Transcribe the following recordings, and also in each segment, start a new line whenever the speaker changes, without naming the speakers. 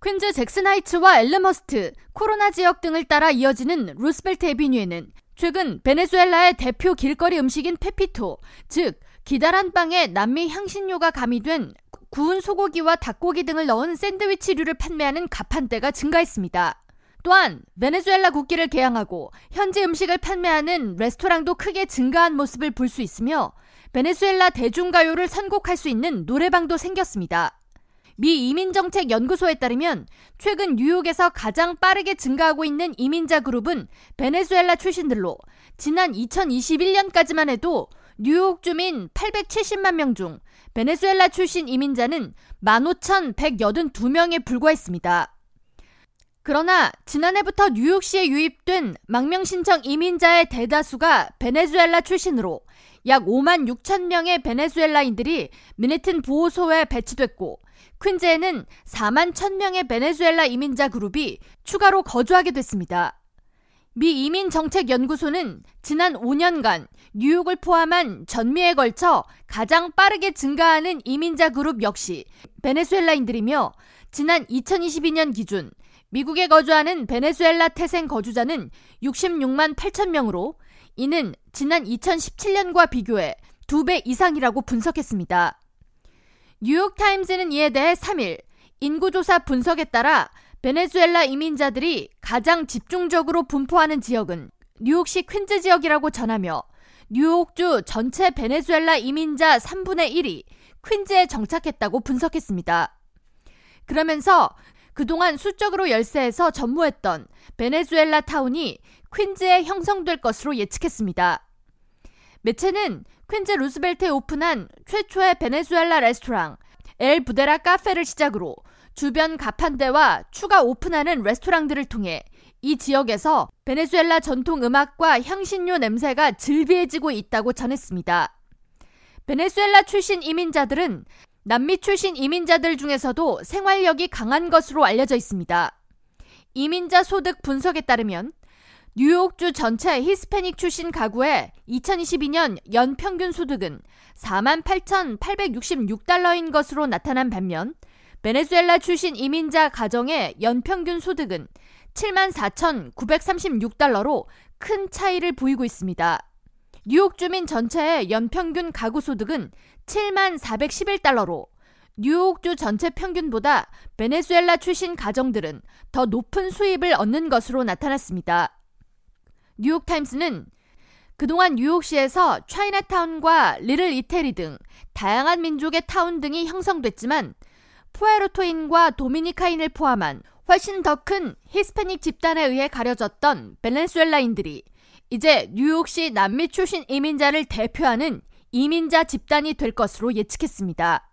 퀸즈 잭슨 하이츠와 엘머스트, 코로나 지역 등을 따라 이어지는 루스벨트 에비뉴에는 최근 베네수엘라의 대표 길거리 음식인 페피토, 즉 기다란 빵에 남미 향신료가 가미된 구운 소고기와 닭고기 등을 넣은 샌드위치류를 판매하는 가판대가 증가했습니다. 또한 베네수엘라 국기를 게양하고 현지 음식을 판매하는 레스토랑도 크게 증가한 모습을 볼 수 있으며 베네수엘라 대중가요를 선곡할 수 있는 노래방도 생겼습니다. 미 이민정책연구소에 따르면 최근 뉴욕에서 가장 빠르게 증가하고 있는 이민자 그룹은 베네수엘라 출신들로 지난 2021년까지만 해도 뉴욕 주민 870만 명 중 베네수엘라 출신 이민자는 15,182명에 불과했습니다. 그러나 지난해부터 뉴욕시에 유입된 망명 신청 이민자의 대다수가 베네수엘라 출신으로 약 5만 6천 명의 베네수엘라인들이 미네튼 보호소에 배치됐고 퀸즈에는 4만 1천 명의 베네수엘라 이민자 그룹이 추가로 거주하게 됐습니다. 미 이민정책연구소는 지난 5년간 뉴욕을 포함한 전미에 걸쳐 가장 빠르게 증가하는 이민자 그룹 역시 베네수엘라인들이며 지난 2022년 기준 미국에 거주하는 베네수엘라 태생 거주자는 66만 8천 명으로 이는 지난 2017년과 비교해 2배 이상이라고 분석했습니다. 뉴욕타임즈는 이에 대해 3일 인구조사 분석에 따라 베네수엘라 이민자들이 가장 집중적으로 분포하는 지역은 뉴욕시 퀸즈 지역이라고 전하며 뉴욕주 전체 베네수엘라 이민자 3분의 1이 퀸즈에 정착했다고 분석했습니다. 그러면서 그동안 수적으로 열세에서 전무했던 베네수엘라 타운이 퀸즈에 형성될 것으로 예측했습니다. 매체는 퀸즈 루스벨트에 오픈한 최초의 베네수엘라 레스토랑 엘 부다레 카페를 시작으로 주변 가판대와 추가 오픈하는 레스토랑들을 통해 이 지역에서 베네수엘라 전통 음악과 향신료 냄새가 즐비해지고 있다고 전했습니다. 베네수엘라 출신 이민자들은 남미 출신 이민자들 중에서도 생활력이 강한 것으로 알려져 있습니다. 이민자 소득 분석에 따르면 뉴욕주 전체 히스패닉 출신 가구의 2022년 연평균 소득은 48,866달러인 것으로 나타난 반면 베네수엘라 출신 이민자 가정의 연평균 소득은 74,936달러로 큰 차이를 보이고 있습니다. 뉴욕 주민 전체의 연평균 가구 소득은 7411달러로 뉴욕주 전체 평균보다 베네수엘라 출신 가정들은 더 높은 수입을 얻는 것으로 나타났습니다. 뉴욕타임스는 그동안 뉴욕시에서 차이나타운과 리틀 이태리 등 다양한 민족의 타운 등이 형성됐지만 푸에르토인과 도미니카인을 포함한 훨씬 더 큰 히스패닉 집단에 의해 가려졌던 베네수엘라인들이 이제 뉴욕시 남미 출신 이민자를 대표하는 이민자 집단이 될 것으로 예측했습니다.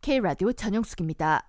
K라디오 전영숙입니다.